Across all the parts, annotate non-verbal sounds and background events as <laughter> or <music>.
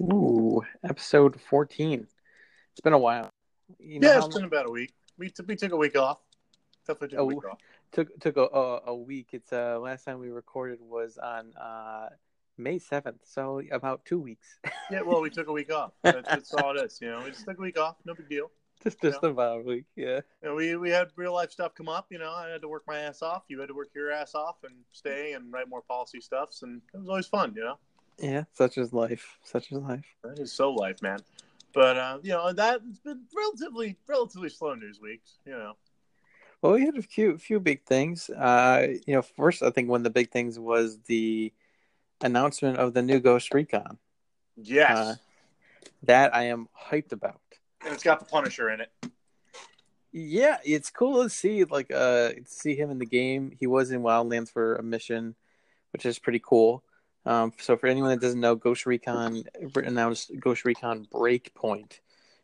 Ooh, episode 14. It's been a while. You know yeah, it's been about a week. We, t- we took a week off. Definitely took a, a week off. Took took a, a, a, week. It's uh last time we recorded was on uh May seventh, so about two weeks. <laughs> yeah, well, we took a week off. That's, that's all it is. You know, we just took a week off. No big deal. Just just you know? about a week, yeah. You know, we we had real life stuff come up. You know, I had to work my ass off. You had to work your ass off and stay and write more policy stuffs, and it was always fun. You know. Yeah, such is life. Such is life. That is so life, man. But uh, you know, that's been relatively relatively slow news weeks. You know. Well, we had a few few big things. Uh, you know, first I think one of the big things was the announcement of the new Ghost Recon. Yes. Uh, that I am hyped about. And it's got the Punisher in it. Yeah, it's cool to see like uh see him in the game. He was in Wildlands for a mission, which is pretty cool. Um, so for anyone that doesn't know, Ghost Recon announced Ghost Recon Breakpoint.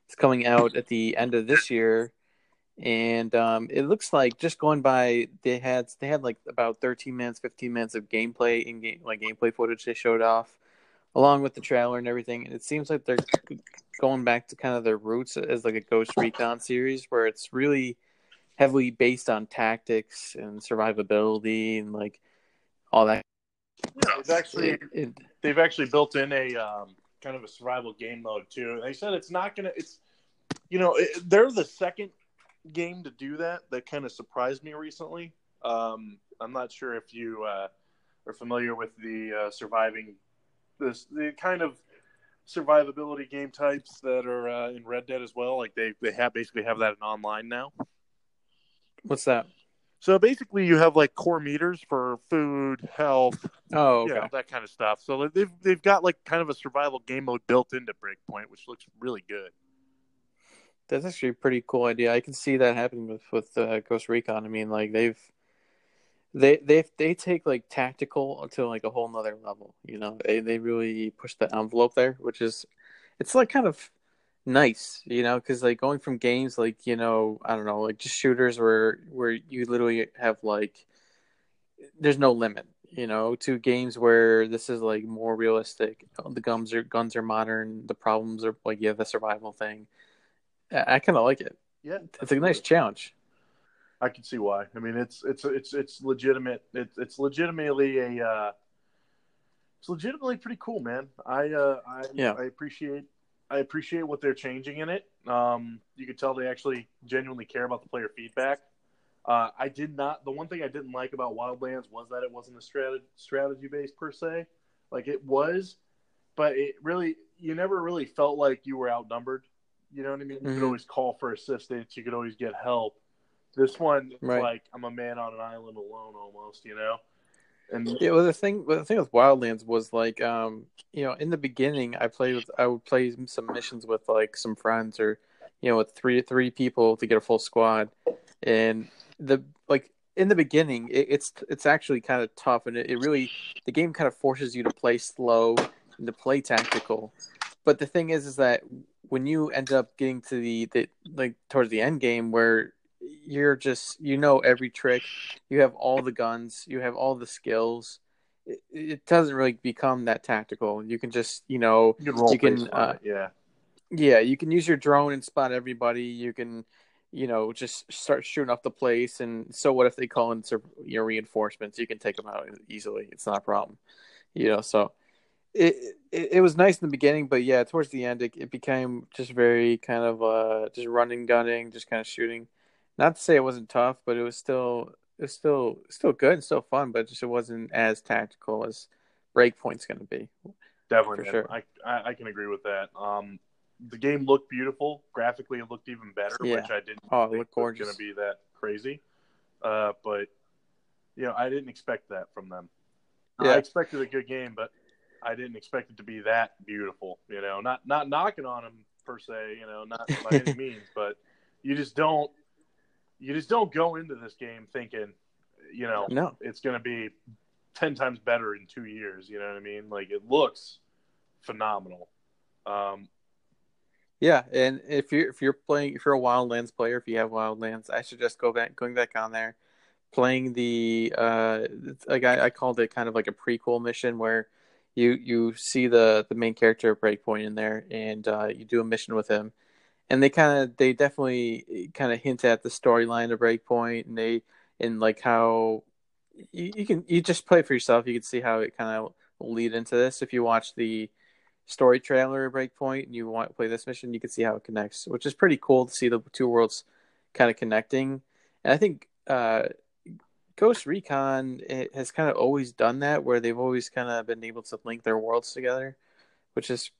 It's coming out at the end of this year, and um, it looks like just going by they had they had like about 13 minutes, 15 minutes of gameplay in game like gameplay footage they showed off, along with the trailer and everything. And it seems like they're going back to kind of their roots as like a Ghost Recon series, where it's really heavily based on tactics and survivability and like all that yeah, it's actually it, it, they've actually built in a um, kind of a survival game mode too. They said it's not gonna. It's you know it, they're the second game to do that. That kind of surprised me recently. Um, I'm not sure if you uh, are familiar with the uh, surviving this the kind of survivability game types that are uh, in Red Dead as well. Like they they have basically have that in online now. What's that? So basically, you have like core meters for food, health, oh, okay. yeah, that kind of stuff. So they've they've got like kind of a survival game mode built into Breakpoint, which looks really good. That's actually a pretty cool idea. I can see that happening with with uh, Ghost Recon. I mean, like they've they they they take like tactical to like a whole nother level. You know, they they really push the envelope there, which is it's like kind of nice, you know, because like going from games like you know I don't know like just shooters where where you literally have like there's no limit, you know, to games where this is like more realistic. The guns are guns are modern. The problems are like yeah the survival thing. I, I kind of like it. Yeah, it's a nice challenge. I can see why. I mean, it's it's it's it's legitimate. It's it's legitimately a. Uh, it's legitimately pretty cool, man. I uh, I yeah. I appreciate I appreciate what they're changing in it. Um, you could tell they actually genuinely care about the player feedback. Uh, I did not. The one thing I didn't like about Wildlands was that it wasn't a strategy strategy based per se. Like it was, but it really you never really felt like you were outnumbered. You know what I mean? You mm-hmm. could always call for assistance. You could always get help. This one, right. like I'm a man on an island alone, almost. You know. And yeah, well, the thing, the thing with Wildlands was like, um, you know, in the beginning, I played with, I would play some missions with like some friends or, you know, with three three people to get a full squad, and the like in the beginning, it, it's it's actually kind of tough, and it, it really the game kind of forces you to play slow and to play tactical. But the thing is, is that when you end up getting to the, the like towards the end game where you're just you know every trick. You have all the guns. You have all the skills. It, it doesn't really become that tactical. You can just you know you can, you can uh, yeah. yeah you can use your drone and spot everybody. You can you know just start shooting off the place. And so what if they call in your reinforcements? You can take them out easily. It's not a problem. You know so it, it, it was nice in the beginning, but yeah, towards the end, it, it became just very kind of uh, just running, gunning, just kind of shooting. Not to say it wasn't tough, but it was still it was still still good and still fun, but just it wasn't as tactical as Breakpoint's going to be. Definitely, sure. I, I, I can agree with that. Um, the game looked beautiful graphically. It looked even better, yeah. which I didn't oh, think was going to be that crazy. Uh, but you know, I didn't expect that from them. Yeah. I expected a good game, but I didn't expect it to be that beautiful. You know, not not knocking on them per se. You know, not by any <laughs> means, but you just don't you just don't go into this game thinking, you know, no. it's going to be 10 times better in two years. You know what I mean? Like it looks phenomenal. Um, yeah, and if you're if you're playing if you're a Wildlands player, if you have Wildlands, I suggest go back going back on there, playing the uh like I, I called it kind of like a prequel mission where you you see the the main character Breakpoint in there, and uh, you do a mission with him, and they kind of they definitely eh, kind of hint at the storyline of Breakpoint, and they and like how you, you can you just play for yourself. You can see how it kind of lead into this if you watch the story trailer of Breakpoint and you want to play this mission, you can see how it connects, which is pretty cool to see the two worlds kind of connecting. And I think uh, Ghost Recon eh, has kind of always done that, where they've always kind of been able to link their worlds together, which is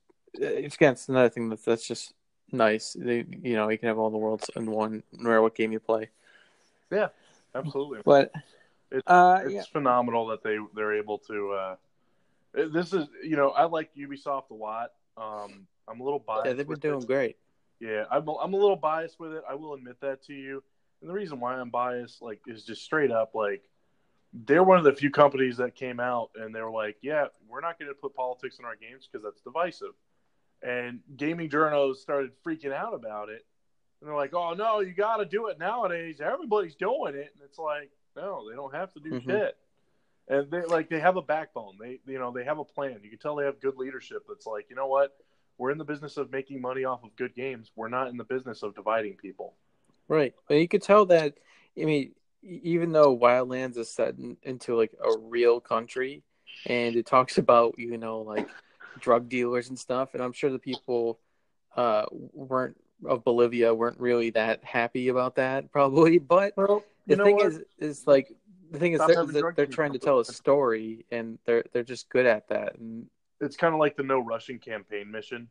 eh, it's again, it's another thing that that's just nice. They, you know, you can have all the worlds in one, no matter what game you play. Yeah, absolutely. But it's, uh, it's yeah. phenomenal that they they're able to. Uh, this is you know I like Ubisoft a lot. Um, I'm a little biased. Yeah, they've been doing it. great. Yeah, I'm a, I'm a little biased with it. I will admit that to you. And the reason why I'm biased, like, is just straight up like they're one of the few companies that came out and they were like, yeah, we're not going to put politics in our games because that's divisive. And gaming journals started freaking out about it. And they're like, oh, no, you got to do it nowadays. Everybody's doing it. And it's like, no, they don't have to do mm-hmm. shit. And they like they have a backbone. They you know they have a plan. You can tell they have good leadership. That's like you know what we're in the business of making money off of good games. We're not in the business of dividing people. Right. But you could tell that. I mean, even though Wildlands is set in, into like a real country, and it talks <laughs> about you know like drug dealers and stuff, and I'm sure the people uh, weren't of Bolivia weren't really that happy about that probably. <laughs> But well, the thing what? is, is like the thing is they're, they're trying to tell a story, and they're they're just good at that. And it's kind of like the no Russian campaign mission.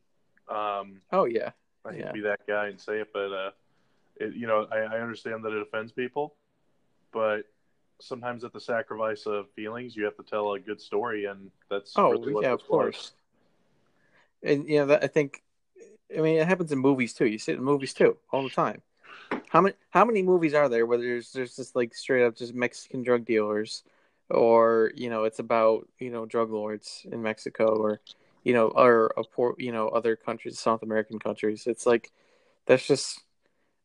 Um, oh yeah, I hate yeah. to be that guy and say it, but uh, it, you know, I, I understand that it offends people, but sometimes at the sacrifice of feelings, you have to tell a good story, and that's oh really yeah, of course. And you know, I think, I mean, it happens in movies too. You see it in movies too all the time. How many how many movies are there where there's there's just like straight up just Mexican drug dealers, or you know it's about you know drug lords in Mexico or you know or a poor you know other countries South American countries. It's like that's just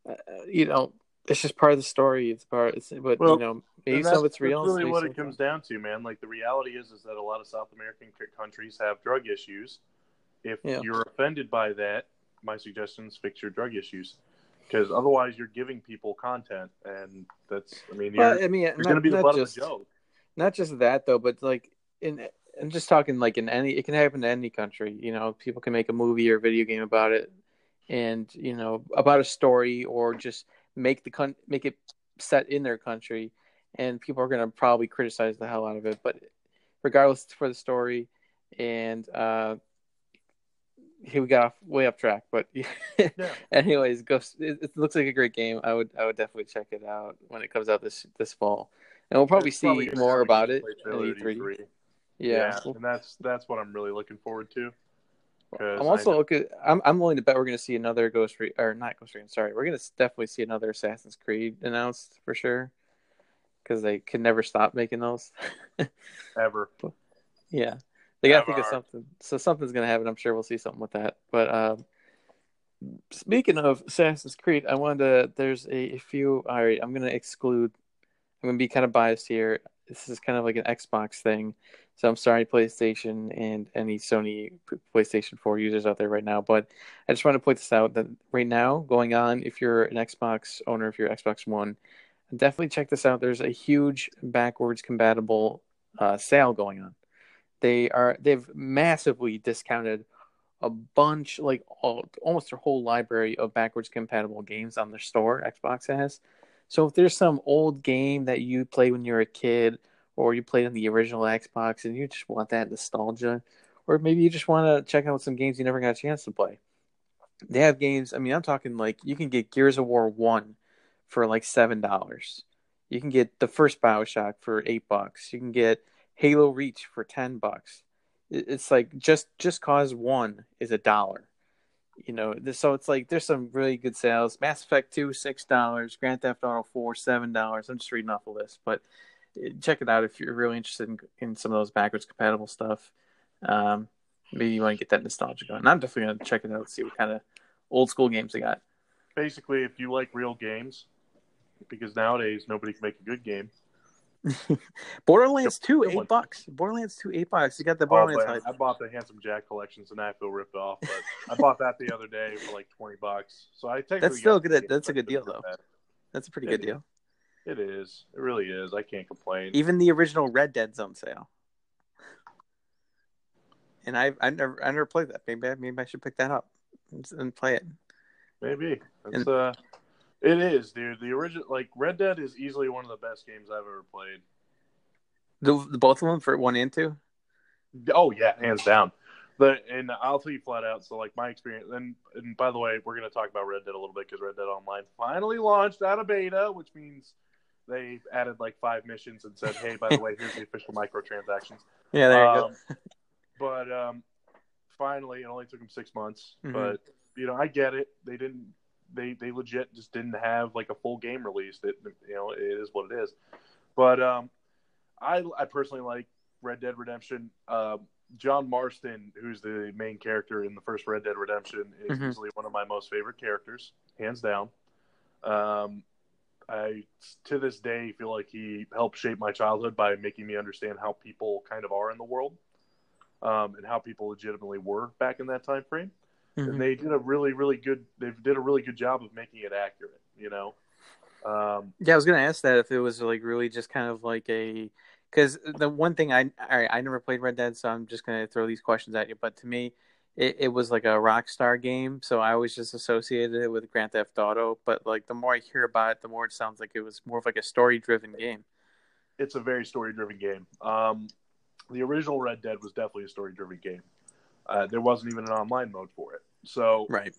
uh, you know it's just part of the story. It's part. It's, but well, you know maybe some of it's real. That's really what it comes down to, man. Like the reality is is that a lot of South American countries have drug issues. If yeah. you're offended by that, my suggestion is fix your drug issues because otherwise you're giving people content, and that's I mean you're, well, I mean, you're going to be the butt just, of the joke. Not just that though, but like in I'm just talking like in any it can happen to any country. You know, people can make a movie or video game about it, and you know about a story or just make the con- make it set in their country, and people are going to probably criticize the hell out of it. But regardless, for the story, and uh, here we got off, way off track, but <laughs> yeah. anyways, Ghost. It, it, looks like a great game. I would I would definitely check it out when it comes out this this fall, and we'll probably it's see probably more about it at E3. Yeah. yeah, and that's that's what I'm really looking forward to. I'm also looking. I'm I'm willing to bet we're going to see another Ghost Re- or not Ghost Recon. Sorry, we're going to definitely see another Assassin's Creed announced for sure, because they can never stop making those. <laughs> Ever. yeah. They got to think of something. So something's going to happen. I'm sure we'll see something with that. But um, speaking of Assassin's Creed, I wanted to. There's a, a few. All right, I'm going to exclude. I'm going to be kind of biased here. This is kind of like an Xbox thing. So I'm sorry, PlayStation and any Sony PlayStation 4 users out there right now. But I just want to point this out that right now, going on, if you're an Xbox owner, if you're Xbox One, definitely check this out. There's a huge backwards compatible uh, sale going on they are they've massively discounted a bunch like all, almost their whole library of backwards compatible games on their store xbox has. So if there's some old game that you played when you were a kid or you played on the original xbox and you just want that nostalgia or maybe you just want to check out some games you never got a chance to play. They have games i mean i'm talking like you can get gears of war 1 for like seven dollars. You can get the first bioshock for eight bucks. You can get Halo Reach for ten bucks. It's like just just cause one is a dollar. You know, so it's like there's some really good sales. Mass Effect Two six dollars, Grand Theft Auto Four seven dollars. I'm just reading off the list, but uh, check it out if you're really interested in, in some of those backwards compatible stuff. Um, maybe you want to get that nostalgia going. I'm definitely gonna check it out, and see what kind of old school games they got. Basically, if you like real games, because nowadays nobody can make a good game, <laughs> Borderlands Two, eight bucks. Borderlands Two, eight bucks. You got the oh, Borderlands. Oh, I bought the Handsome Jack collection, so now I feel ripped off. But I bought that the other day for like twenty bucks. So I <laughs> take that's still good. That's a good deal, though. That. That's a pretty it good is. deal. It is. It really is. I can't complain. Even the original Red Dead's on sale. And I've I never I never played that. Maybe maybe I should pick that up and play it. Maybe. It's and, uh it is, dude. The original, like Red Dead, is easily one of the best games I've ever played. The, the both of them for one and two. Oh yeah, hands down. But and I'll tell you flat out. So like my experience, and and by the way, we're gonna talk about Red Dead a little bit because Red Dead Online finally launched out of beta, which means they added like five missions and said, "Hey, by the way, here's the <laughs> official microtransactions." Yeah, there you um, go. but um, finally, it only took them six months. Mm-hmm. But you know, I get it. They didn't they they legit just didn't have like a full game released. It you know it is what it is. But um, I I personally like Red Dead Redemption. Uh, John Marston, who's the main character in the first Red Dead Redemption, is mm-hmm. easily one of my most favorite characters, hands down. Um, I to this day feel like he helped shape my childhood by making me understand how people kind of are in the world, um, and how people legitimately were back in that time frame mm-hmm. and they did a really really good they did a really good job of making it accurate you know? Um, yeah i was gonna ask that if it was like really just kind of like a because the one thing i I, I never played red dead so i'm just gonna throw these questions at you but to me it, it was like a rockstar game so i always just associated it with grand theft auto but like the more i hear about it the more it sounds like it was more of like a story driven game. It's a very story driven game. Um, the original red dead was definitely a story driven game uh, there wasn't even an online mode for it. So right,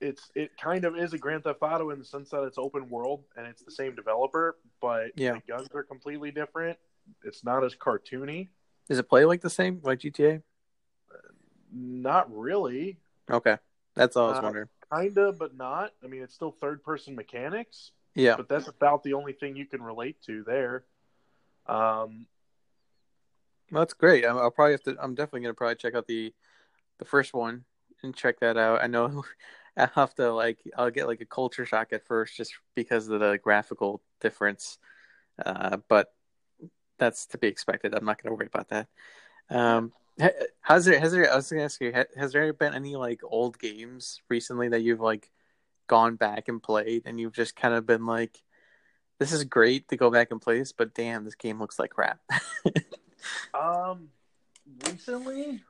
it's it kind of is a Grand Theft Auto in the sense that it's open world and it's the same developer, but yeah. the guns are completely different. It's not as cartoony. Does it play like the same like GTA? not really. Okay, that's all I was uh, wondering. Kinda, but not. I mean, it's still third person mechanics. Yeah, but that's about the only thing you can relate to there. Um, that's great. I'll probably have to. I'm definitely gonna probably check out the the first one and check that out. I know <laughs> I have to like I'll get like a culture shock at first just because of the graphical difference, uh, but that's to be expected. I'm not going to worry about that. Um, has there has there I was going to ask you has there been any like old games recently that you've like gone back and played and you've just kind of been like this is great to go back and play this but damn this game looks like crap <laughs> um recently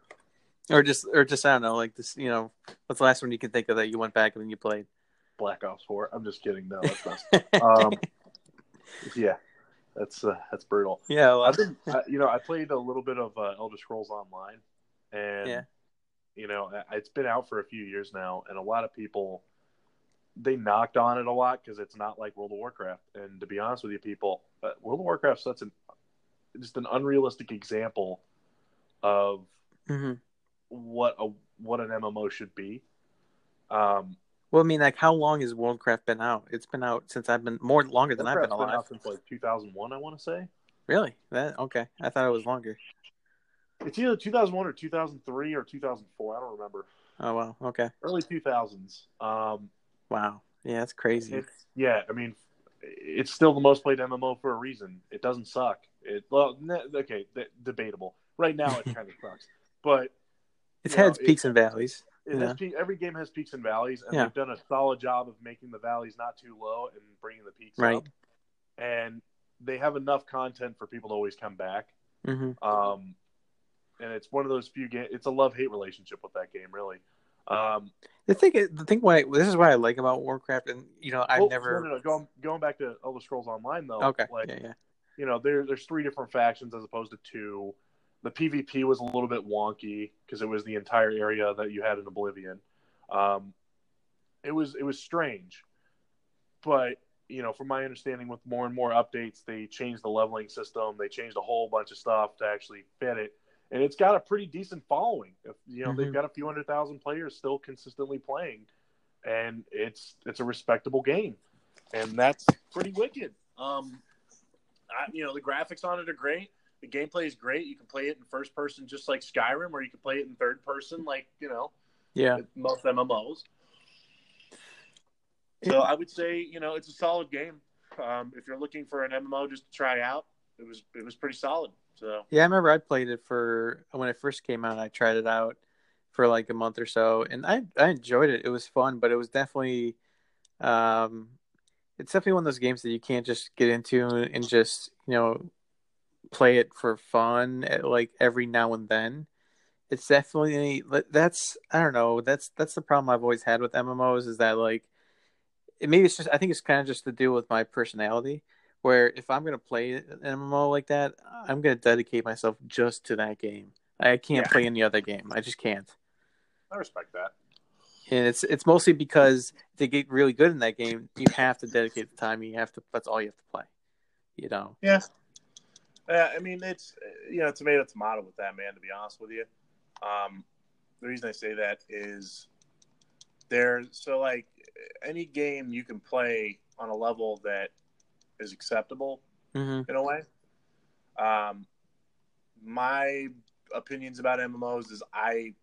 or just, or just I don't know, like this. You know, what's the last one you can think of that you went back and you played? Black Ops Four. I'm just kidding. No, that's not. <laughs> um, yeah, that's uh, that's brutal. Yeah, well, I've been, I, you know, I played a little bit of uh, Elder Scrolls Online, and yeah. you know, it's been out for a few years now, and a lot of people they knocked on it a lot because it's not like World of Warcraft. And to be honest with you, people, uh, World of Warcraft that's an just an unrealistic example of mm-hmm what a what an MMO should be. Um, well, I mean, like, how long has Worldcraft been out? It's been out since I've been more longer than I've been alive. Been out since like 2001, I want to say. Really? That okay? I thought it was longer. It's either 2001 or 2003 or 2004. I don't remember. Oh wow. Okay. Early 2000s. Um, wow. Yeah, that's crazy. yeah, I mean, it's still the most played MMO for a reason. It doesn't suck. It well, okay, debatable. Right now, it kind of <laughs> sucks, but it's had peaks and valleys. It has every game has peaks and valleys, and yeah. they've done a solid job of making the valleys not too low and bringing the peaks right. up. And they have enough content for people to always come back. Mm-hmm. Um, and it's one of those few games. It's a love hate relationship with that game, really. Um, the thing, the thing, why this is what I like about Warcraft, and you know, I've oh, never no, no, no. Going, going back to Elder Scrolls Online though. Okay. Like, yeah, yeah. You know, there, there's three different factions as opposed to two the PvP was a little bit wonky because it was the entire area that you had in Oblivion. Um, it was it was strange, but you know, from my understanding, with more and more updates, they changed the leveling system. They changed a whole bunch of stuff to actually fit it, and it's got a pretty decent following. If, you know, mm-hmm. they've got a few hundred thousand players still consistently playing, and it's it's a respectable game, and that's pretty wicked. Um, I, you know, the graphics on it are great the gameplay is great. You can play it in first person, just like Skyrim, or you can play it in third person, like you know, yeah, most MMOs. So I would say, you know, it's a solid game. Um, if you're looking for an MMO just to try out, it was it was pretty solid. So yeah, I remember I played it for when it first came out. I tried it out for like a month or so, and I I enjoyed it. It was fun, but it was definitely, um, it's definitely one of those games that you can't just get into and just you know play it for fun eh, like every now and then. It's definitely that's I don't know that's that's the problem I've always had with MMOs is that like maybe it's just I think it's kind of just to deal with my personality where if I'm gonna play an MMO like that, I'm gonna dedicate myself just to that game. I can't yeah. play any other game. I just can't. I respect that. And it's it's mostly because to get really good in that game, you have to dedicate the time. You have to. That's all you have to play. You know. Yeah. Yeah, I mean it's you know it's tomato tomato with that man. To be honest with you, um, the reason I say that is there. So like any game you can play on a level that is acceptable mm-hmm. in a way. Um, my opinions about MMOs is I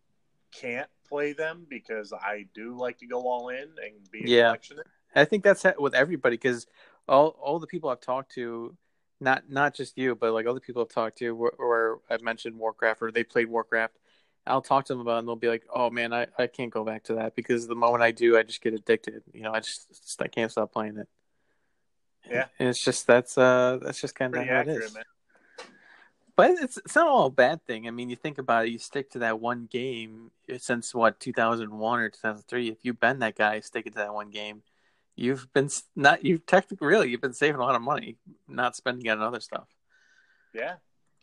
can't play them because I do like to go all in and be yeah. I think that's with everybody because all all the people I've talked to, not not just you, but like other people I've talked to, where, I've mentioned Warcraft or they played Warcraft, I'll talk to them about it and they'll be like, "Oh man, I, I can't go back to that because the moment I do, I just get addicted. You know, I just I can't stop playing it." Yeah, and it's just that's uh that's just kind of how accurate, it is. Man. But it's it's not all a bad thing. I mean, you think about it, you stick to that one game since what 2001 or 2003. If you've been that guy sticking to that one game, you've been not you've technically really you've been saving a lot of money, not spending it on other stuff. Yeah,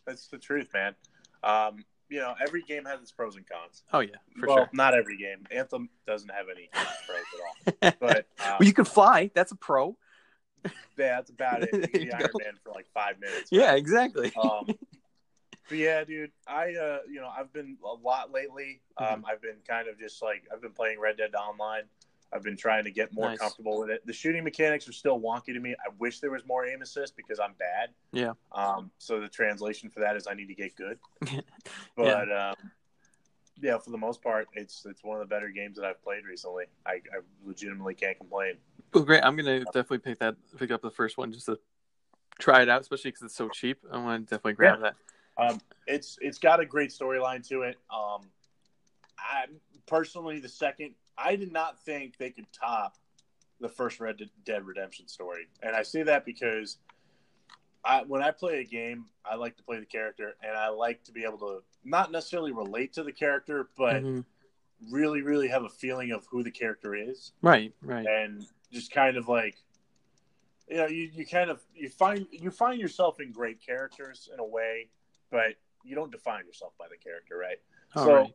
that's the truth, man. Um, you know, every game has its pros and cons. Oh yeah, for well, sure. not every game. Anthem doesn't have any pros at all. <laughs> But um, well, you can fly. That's a pro. Yeah, that's about it. You <laughs> Iron Man for like five minutes. Right? Yeah, exactly. Um, <laughs> but yeah, dude, I uh, you know, I've been a lot lately. Mm-hmm. Um, mm-hmm. I've been kind of just like I've been playing Red Dead Online. I've been trying to get more nice. comfortable with it. The shooting mechanics are still wonky to me. I wish there was more aim assist because I'm bad. Yeah. Um. So the translation for that is I need to get good. <laughs> but yeah. um, yeah, for the most part, it's it's one of the better games that I've played recently. I, I legitimately can't complain. Well, great. I'm gonna definitely pick that pick up the first one just to try it out, especially because it's so cheap. I want to definitely grab yeah. that. Um, it's it's got a great storyline to it. Um, I personally the second I did not think they could top the first Red Dead Redemption story, and I say that because I, when I play a game, I like to play the character, and I like to be able to not necessarily relate to the character, but mm-hmm. really, really have a feeling of who the character is. Right, right, and just kind of like you know, you, you kind of you find you find yourself in great characters in a way, but you don't define yourself by the character, right? All so right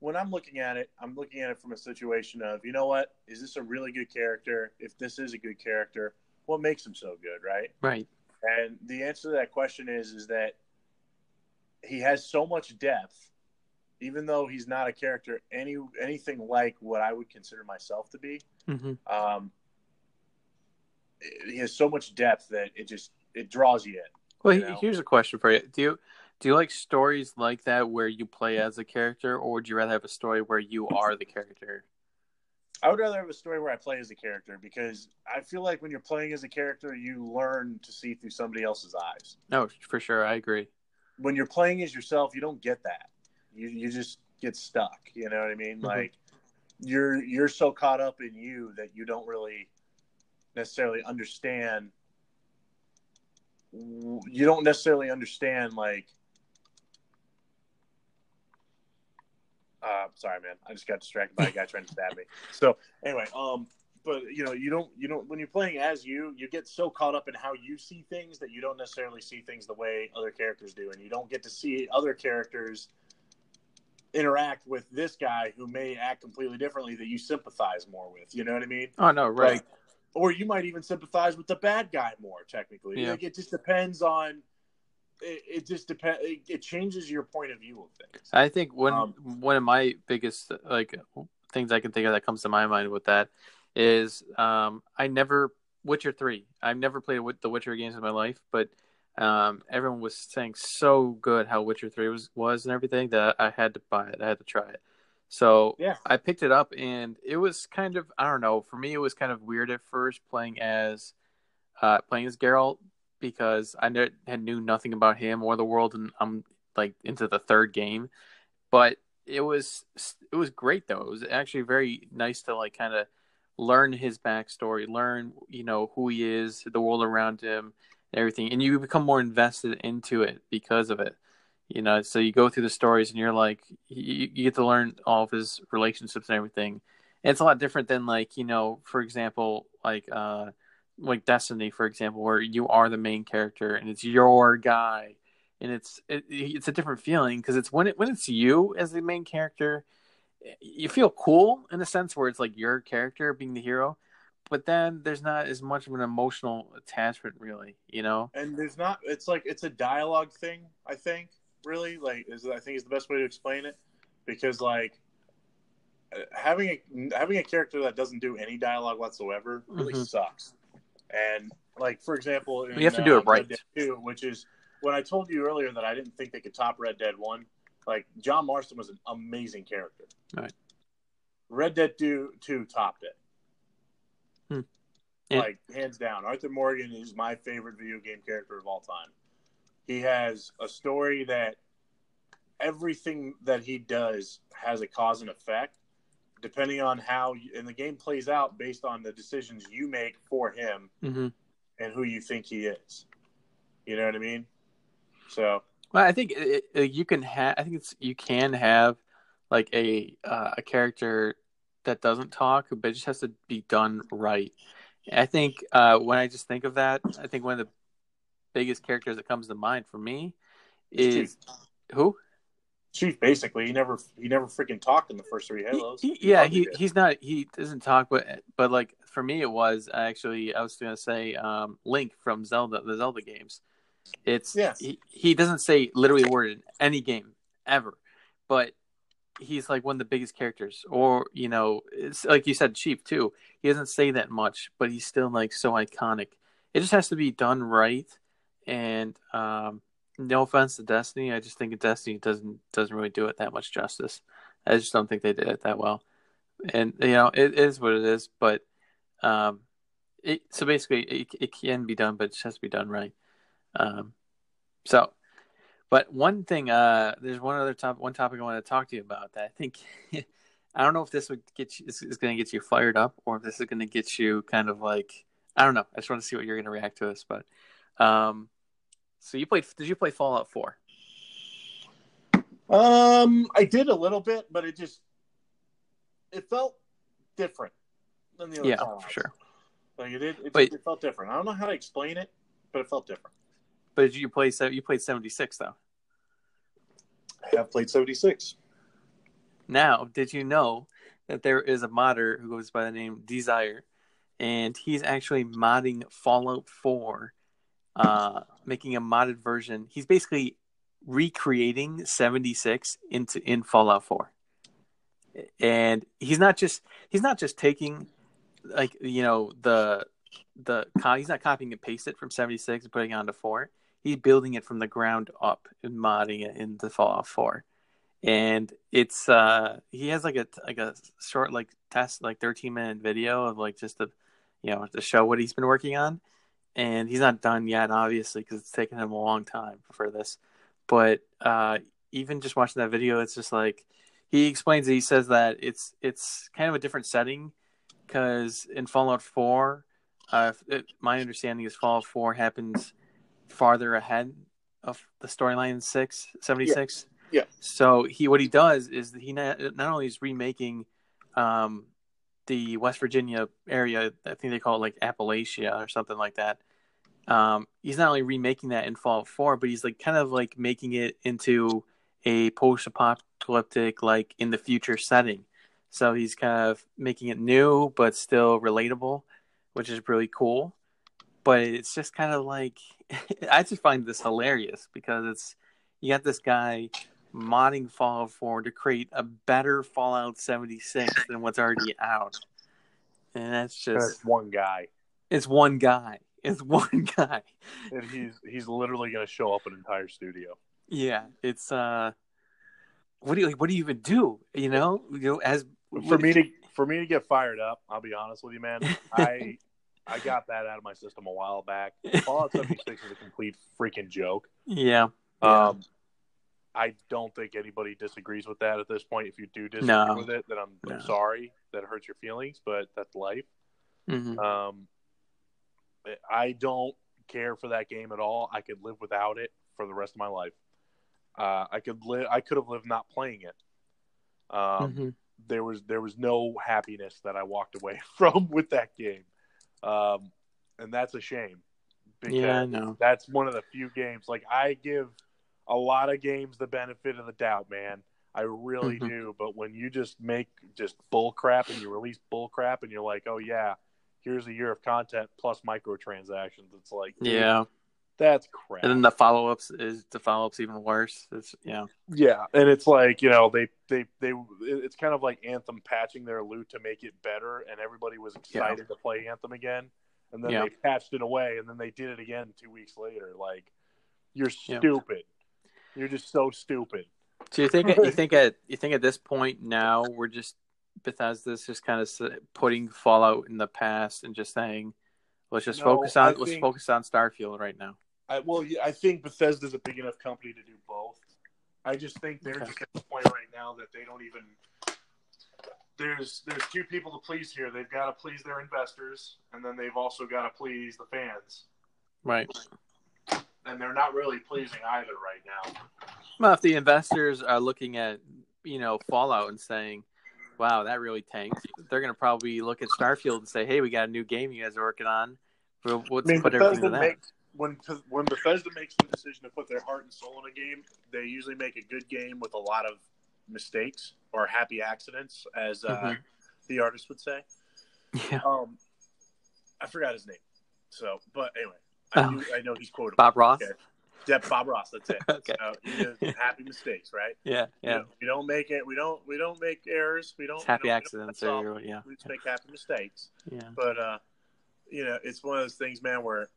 when I'm looking at it, I'm looking at it from a situation of, you know what, is this a really good character? If this is a good character, what makes him so good, right? Right. And the answer to that question is, is that he has so much depth, even though he's not a character any anything like what I would consider myself to be. Mm-hmm. Um, he has so much depth that it just it draws you in. Well, you know? here's a question for you: Do you do you like stories like that where you play as a character, or would you rather have a story where you are the character? I would rather have a story where I play as a character because I feel like when you're playing as a character, you learn to see through somebody else's eyes. No, for sure, I agree. When you're playing as yourself, you don't get that. You you just get stuck. You know what I mean? Mm-hmm. Like you're you're so caught up in you that you don't really necessarily understand. You don't necessarily understand like Uh, sorry, man. I just got distracted by a guy trying to stab me. <laughs> So anyway, um, but you know, you don't, you don't. When you're playing as you, you get so caught up in how you see things that you don't necessarily see things the way other characters do, and you don't get to see other characters interact with this guy who may act completely differently that you sympathize more with. You know what I mean? Oh no, right. Like, or you might even sympathize with the bad guy more. Technically, yeah. like it just depends on it, it just depends. It, it, changes your point of view of things. I think one um, one of my biggest like things I can think of that comes to my mind with that is um, I never Witcher three. I've never played the Witcher games in my life, but um, everyone was saying so good how Witcher three was was and everything that I had to buy it. I had to try it. So yeah. I picked it up and it was kind of I don't know. For me, it was kind of weird at first playing as uh, playing as Geralt because I knew, had knew nothing about him or the world, and I'm like into the third game. But it was it was great though. It was actually very nice to like kind of learn his backstory, learn you know who he is, the world around him, everything, and you become more invested into it because of it. You know, so you go through the stories and you're like, you, you get to learn all of his relationships and everything. And it's a lot different than like, you know, for example, like uh like Destiny, for example, where you are the main character and it's your guy, and it's it, it's a different feeling because it's when it when it's you as the main character, you feel cool in a sense where it's like your character being the hero, but then there's not as much of an emotional attachment, really, you know. And there's not. It's like it's a dialogue thing. I think really like is I think is the best way to explain it because like having a having a character that doesn't do any dialogue whatsoever really mm-hmm. sucks. And like for example, in, you have to do it uh, right. 2, which is when I told you earlier that I didn't think they could top Red Dead One. Like John Marston was an amazing character. Right. Red Dead 2, 2 topped it. Hmm. Like hands down, Arthur Morgan is my favorite video game character of all time. He has a story that everything that he does has a cause and effect depending on how you, and the game plays out based on the decisions you make for him mm-hmm. and who you think he is. You know what I mean? So, well, I think it, it, you can have. I think it's you can have like a uh, a character that doesn't talk, but it just has to be done right. I think uh, when I just think of that, I think one of the biggest characters that comes to mind for me is who Chief basically. He never he never freaking talked in the first three Halos. He, he, yeah, he he's not he doesn't talk, but but like for me it was actually I was gonna say um, Link from Zelda the Zelda games. It's yes. he, he doesn't say literally a word in any game ever, but he's like one of the biggest characters. Or you know, it's like you said, Chief too. He doesn't say that much, but he's still like so iconic. It just has to be done right, and um, no offense to Destiny, I just think Destiny doesn't doesn't really do it that much justice. I just don't think they did it that well. And you know, it is what it is. But um, it so basically it, it can be done, but it has to be done right. Um, so, but one thing, uh, there's one other topic, one topic I want to talk to you about that I think. <laughs> I don't know if this would get you is, is going to get you fired up or if this is going to get you kind of like I don't know. I just want to see what you're going to react to this, but um, so you played? Did you play Fallout Four? Um, I did a little bit, but it just it felt different than the other. Yeah, Fallouts. for sure. Like it, it, it, it, felt different. I don't know how to explain it, but it felt different. But did you play? You played seventy six though. I have played seventy six. Now, did you know that there is a modder who goes by the name Desire, and he's actually modding Fallout Four uh, making a modded version. He's basically recreating 76 into in Fallout 4. And he's not just he's not just taking like you know the the he's not copying and paste it from 76 and putting it onto 4. He's building it from the ground up and modding it into Fallout 4. And it's uh he has like a like a short like test like 13 minute video of like just to you know to show what he's been working on and he's not done yet, obviously, because it's taken him a long time for this. But uh, even just watching that video, it's just like he explains it. He says that it's it's kind of a different setting because in Fallout Four, uh, it, my understanding is Fallout Four happens farther ahead of the storyline in six seventy six. Yeah. yeah. So he what he does is he not, not only is remaking um, the West Virginia area. I think they call it like Appalachia or something like that um, he's not only remaking that in Fallout 4, but he's like kind of like making it into a post-apocalyptic, like in the future setting. So he's kind of making it new, but still relatable, which is really cool. But it's just kind of like <laughs> I just find this hilarious because it's you got this guy modding Fallout 4 to create a better Fallout 76 than what's already out. And that's just that's one guy. It's one guy is <laughs> one guy, and he's he's literally going to show up an entire studio. Yeah, it's uh, what do you like? What do you even do? You know, you know, as for me to for me to get fired up, I'll be honest with you, man. <laughs> I I got that out of my system a while back. Fallout <laughs> 76 is a complete freaking joke. Yeah. Um, I don't think anybody disagrees with that at this point. If you do disagree no. with it, then I'm, no. I'm, sorry that it hurts your feelings, but that's life. Mm-hmm. Um, I don't care for that game at all. I could live without it for the rest of my life. Uh, I could live. I could have lived not playing it. Um, mm-hmm. There was there was no happiness that I walked away <laughs> from with that game, um, and that's a shame. yeah, I know. That's one of the few games. Like I give a lot of games the benefit of the doubt, man. I really mm-hmm. do. But when you just make just bull crap and you release bull crap and you're like, oh yeah, here's a year of content plus microtransactions, it's like, yeah, that's crap. And then the follow ups is the follow ups even worse. It's yeah, yeah, and it's like you know they they they it's kind of like Anthem patching their loot to make it better, and everybody was excited yeah. to play Anthem again, and then yeah. they patched it away, and then they did it again two weeks later. Like, you're stupid. You're just so stupid. So you think you <laughs> think at you think at this point now we're just Bethesda's just kind of putting Fallout in the past and just saying, let's just no, focus on let's focus on Starfield right now. I, well, I think Bethesda's a big enough company to do both. I just think they're okay. just at the point right now that they don't even. There's there's two people to please here. They've got to please their investors, and then they've also got to please the fans. Right and they're not really pleasing either right now. Well, if the investors are looking at you know Fallout and saying, "Wow, that really tanked," they're going to probably look at Starfield and say, "Hey, we got a new game you guys are working on. Let's I mean, put everything to that." Makes, when when Bethesda makes the decision to put their heart and soul in a game, they usually make a good game with a lot of mistakes or happy accidents, as uh, mm-hmm. the artist would say. Yeah. Um, I forgot his name. So, but anyway, I, oh. I know he's quotable. Bob Ross. Okay. Yeah, Bob Ross. That's it. <laughs> okay. So, happy mistakes, right? Yeah, yeah. You know, we don't make it. We don't. We don't make errors. We don't. It's happy you know, accidents. Or, yeah. We just make happy mistakes. Yeah. But uh, you know, it's one of those things, man, where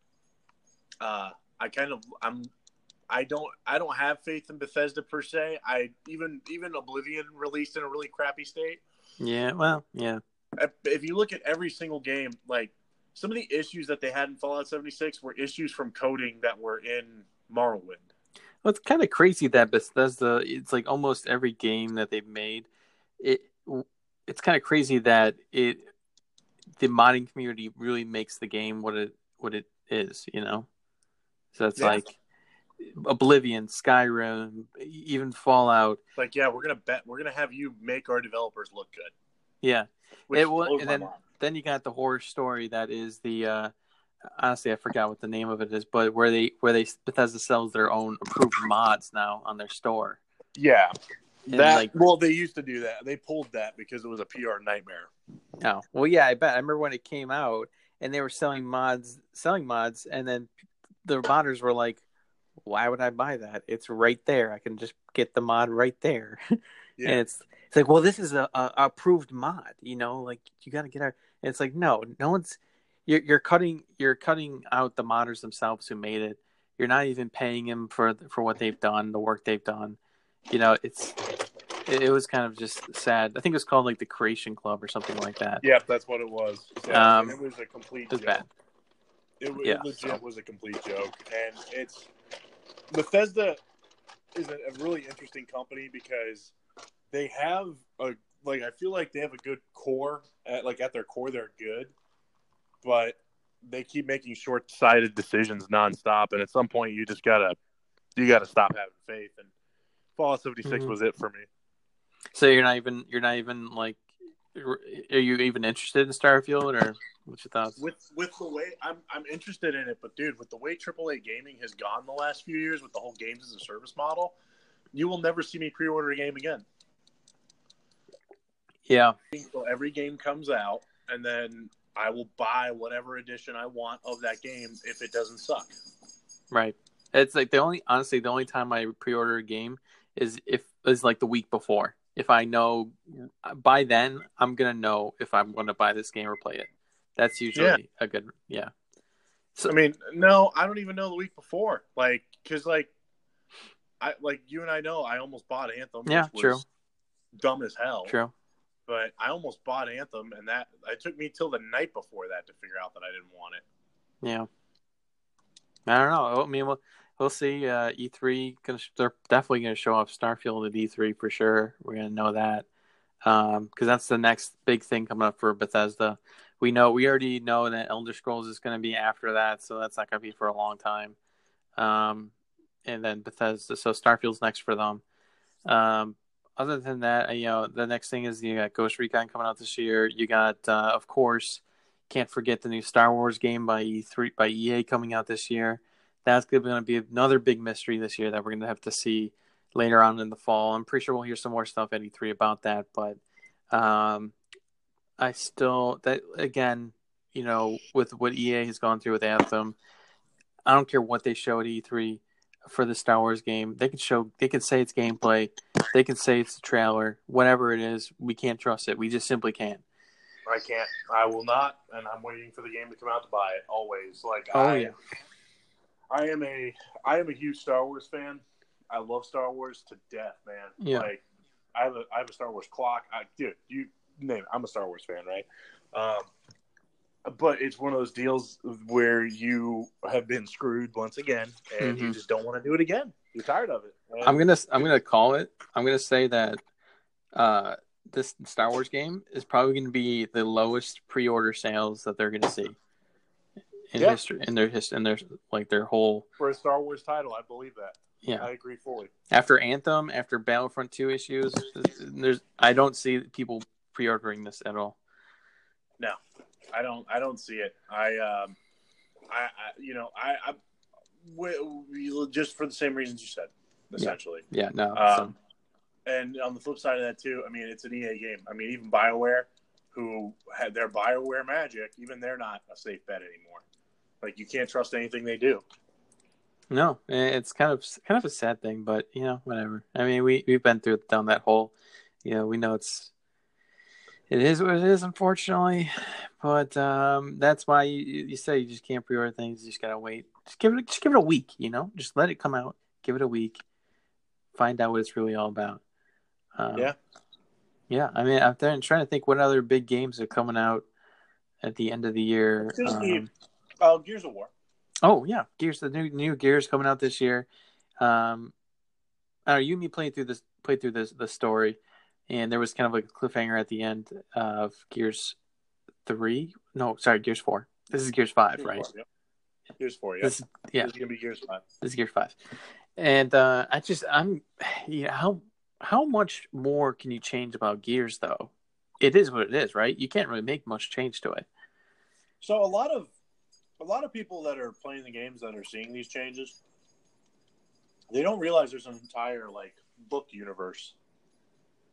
uh, I kind of I'm. I don't. I don't have faith in Bethesda per se. I even even Oblivion released in a really crappy state. Yeah. Well. Yeah. If you look at every single game, like some of the issues that they had in Fallout 76 were issues from coding that were in Morrowind. Well, it's kind of crazy that Bethesda. It's like almost every game that they've made. It it's kind of crazy that it the modding community really makes the game what it what it is. You know, so it's yeah. like Oblivion, Skyrim, even Fallout. Like, yeah, we're gonna bet we're gonna have you make our developers look good. Yeah, it will, and then mind then you got the horror story that is the uh, honestly I forgot what the name of it is, but where they where they Bethesda sells their own approved mods now on their store. Yeah. And that like, well, they used to do that. They pulled that because it was a PR nightmare. Oh well, yeah, I bet. I remember when it came out, and they were selling mods, selling mods, and then the modders were like, "Why would I buy that? It's right there. I can just get the mod right there." <laughs> Yeah. and it's it's like, well, this is a, a approved mod. You know, like you got to get our it's like no, no one's you're you're cutting you're cutting out the modders themselves who made it. You're not even paying them for for what they've done, the work they've done. You know, it's it, it was kind of just sad. I think it was called like the Creation Club or something like that. Yep, that's what it was. Yeah, um, it was a complete. It was joke. bad. It, it yeah, legit so. was a complete joke, and it's Bethesda is a, a really interesting company because they have a like I feel like they have a good core at like at their core they're good, but they keep making short-sighted decisions nonstop, and at some point you just gotta you gotta stop having faith. And Fallout 76 mm-hmm. was it for me. So you're not even you're not even like are you even interested in Starfield or what's your thoughts? With with the way I'm I'm interested in it, but dude, with the way AAA gaming has gone the last few years with the whole games as a service model, you will never see me pre-order a game again. Yeah. So every game comes out, and then I will buy whatever edition I want of that game if it doesn't suck. Right. It's like the only honestly the only time I pre-order a game is if is like the week before. If I know by then I'm gonna know if I'm gonna buy this game or play it. That's usually yeah. a good yeah. So I mean, no, I don't even know the week before. Like, cause like, I like you and I know I almost bought Anthem. Yeah, true. Dumb as hell. True but I almost bought Anthem, and that it took me till the night before that to figure out that I didn't want it. Yeah, I don't know. I mean, we'll we'll see. Uh, E3 gonna they're definitely gonna show off Starfield at E3 for sure. We're gonna know that because um, that's the next big thing coming up for Bethesda. We know we already know that Elder Scrolls is going to be after that, so that's not going to be for a long time. Um, and then Bethesda, so Starfield's next for them. Um, other than that, you know, the next thing is you got Ghost Recon coming out this year. You got, uh, of course, can't forget the new Star Wars game by E3 by EA coming out this year. That's going to be another big mystery this year that we're going to have to see later on in the fall. I'm pretty sure we'll hear some more stuff at E3 about that, but um, I still that again, you know, with what EA has gone through with Anthem, I don't care what they show at E3 for the Star Wars game. They can show, they can say it's gameplay, they can say it's a trailer, whatever it is. We can't trust it. We just simply can't. I can't. I will not, and I'm waiting for the game to come out to buy it. Always, like oh I, yeah. I am a I am a huge Star Wars fan. I love Star Wars to death, man. Yeah. Like I have a I have a Star Wars clock. I dude, you name it. I'm a Star Wars fan, right? Um, but it's one of those deals where you have been screwed once again, and Mm-hmm. you just don't want to do it again. You're tired of it. And I'm gonna I'm gonna call it. I'm gonna say that uh, this Star Wars game is probably gonna be the lowest pre-order sales that they're gonna see in Yeah. history in their his in their like their whole for a Star Wars title, I believe that. yeah. I agree fully. After Anthem, after Battlefront Two issues, there's I don't see people pre-ordering this at all. No, I don't. I don't see it. I, um, I, I you know, I, I, we, just for the same reasons you said, essentially. Yeah, no. Um, and on the flip side of that too, I mean, it's an EA game. I mean, even Bioware, who had their Bioware magic, even they're not a safe bet anymore. Like you can't trust anything they do. no, it's kind of kind of a sad thing, but you know, whatever. I mean, we we've been through down that hole. You know, we know it's it is what it is, unfortunately. But um, that's why you, you say you just can't pre-order things. You just gotta wait. Just give it, just give it a week. You know, just let it come out. Give it a week. Find out what it's really all about. Um, Yeah. yeah. I mean, I'm trying to think what other big games are coming out at the end of the year. Um, Oh, Gears of War. oh yeah, Gears. The new new Gears coming out this year. Um, I know, you and me played through this played through this the story, and there was kind of like a cliffhanger at the end of Gears three. No, sorry, Gears four. This is Gears five, Gears right? Four, yep. Gears Four. Yeah. This yeah. This is gonna be Gears Five. This is Gears five, and uh, I just I'm yeah how how much more can you change about Gears though? It is what it is, right? You can't really make much change to it. So a lot of a lot of people that are playing the games that are seeing these changes, they don't realize there's an entire like book universe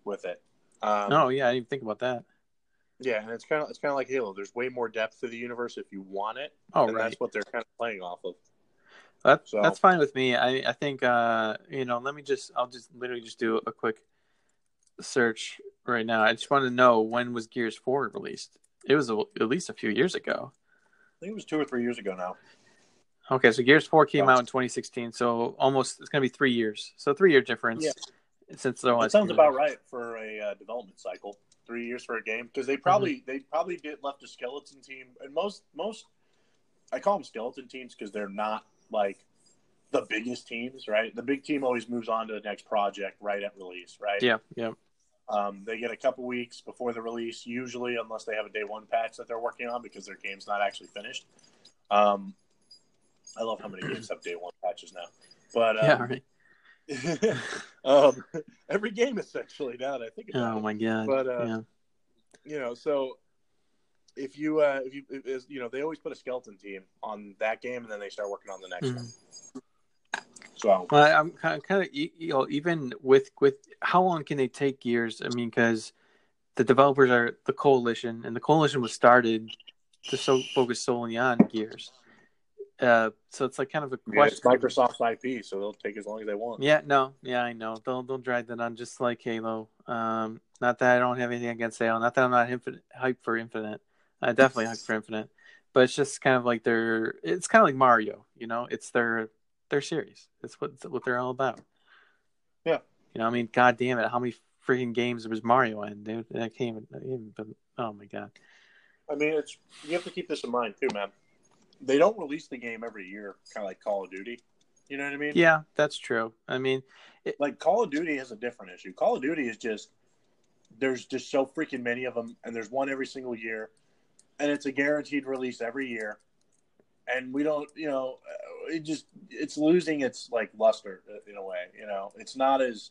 with it. Um, oh yeah, I didn't even think about that. yeah, and it's kind of it's kind of like Halo. There's way more depth to the universe if you want it, Oh and right. that's what they're kind of playing off of. That, So- That's fine with me. I, I think uh, you know. Let me just. I'll just literally just do a quick search right now. I just want to know when was Gears Four released. It was a, at least a few years ago. I think it was two or three years ago now. Okay, so Gears Four came Oh. out in 2016, so almost it's gonna be three years. So three year difference. Yeah. Since the That last sounds about right for a uh, development cycle. Three years for a game because they probably they probably did left a skeleton team, and most most I call them skeleton teams because they're not like the biggest teams, right? The big team always moves on to the next project right at release, right? Yeah, yeah. Um, they get a couple weeks before the release, usually, unless they have a day one patch that they're working on because their game's not actually finished. Um, I love how many games have day one patches now, but Yeah, um, right. <laughs> um, every game is essentially. Now that I think about Oh my god. But, uh, yeah. you know, so if you uh, if you if, you know they always put a skeleton team on that game and then they start working on the next Mhm. one. So Well, I'm kind of, kind of you know, even with with how long can they take Gears? I mean, because the developers are the coalition, and the coalition was started to so focus solely on Gears. Uh, so it's like kind of a yeah, it's question. Microsoft's IP, so they'll take as long as they want. Yeah, no, yeah, I know. They'll they'll drag that on just like Halo. Um, not that I don't have anything against Halo. Not that I'm not infinite, hyped for Infinite. I definitely hyped for Infinite, but it's just kind of like their. It's kind of like Mario. You know, it's their their series. It's what what they're all about. Yeah. You know, I mean, god damn it, how many freaking games was Mario in, dude. I can't even, even. Oh my god. I mean, it's you have to keep this in mind too, man. They don't release the game every year, kind of like Call of Duty. You know what I mean? Yeah, that's true. I mean, it, like Call of Duty has a different issue. Call of Duty is just there's just so freaking many of them, and there's one every single year, and it's a guaranteed release every year. And we don't, you know, uh, it just it's losing its like luster uh, in a way. You know, it's not as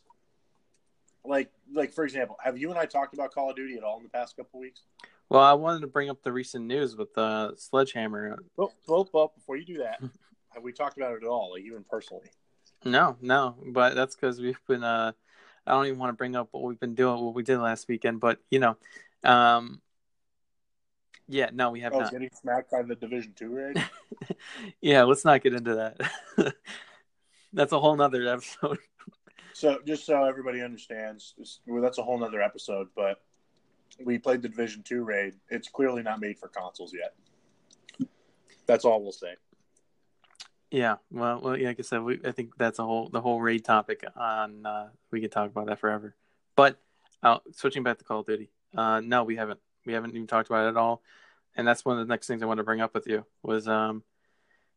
like like for example, have you and I talked about Call of Duty at all in the past couple weeks? Well, I wanted to bring up the recent news with uh, Sledgehammer. Well, well, well, before you do that, <laughs> have we talked about it at all, like even personally? No, no, but that's because we've been. Uh, I don't even want to bring up what we've been doing, what we did last weekend, but you know, um, yeah, no, we have oh, not. Getting smacked by the Division Two raid. <laughs> yeah, let's not get into that. <laughs> that's a whole nother episode. so, just so everybody understands, well, that's a whole nother episode. But we played the Division Two raid. It's clearly not made for consoles yet. That's all we'll say. Yeah, well, well, like I said, we, I think that's a whole the whole raid topic. On uh, we could talk about that forever. But uh, switching back to Call of Duty, uh, no, we haven't. We haven't even talked about it at all. And that's one of the next things I want to bring up with you was um,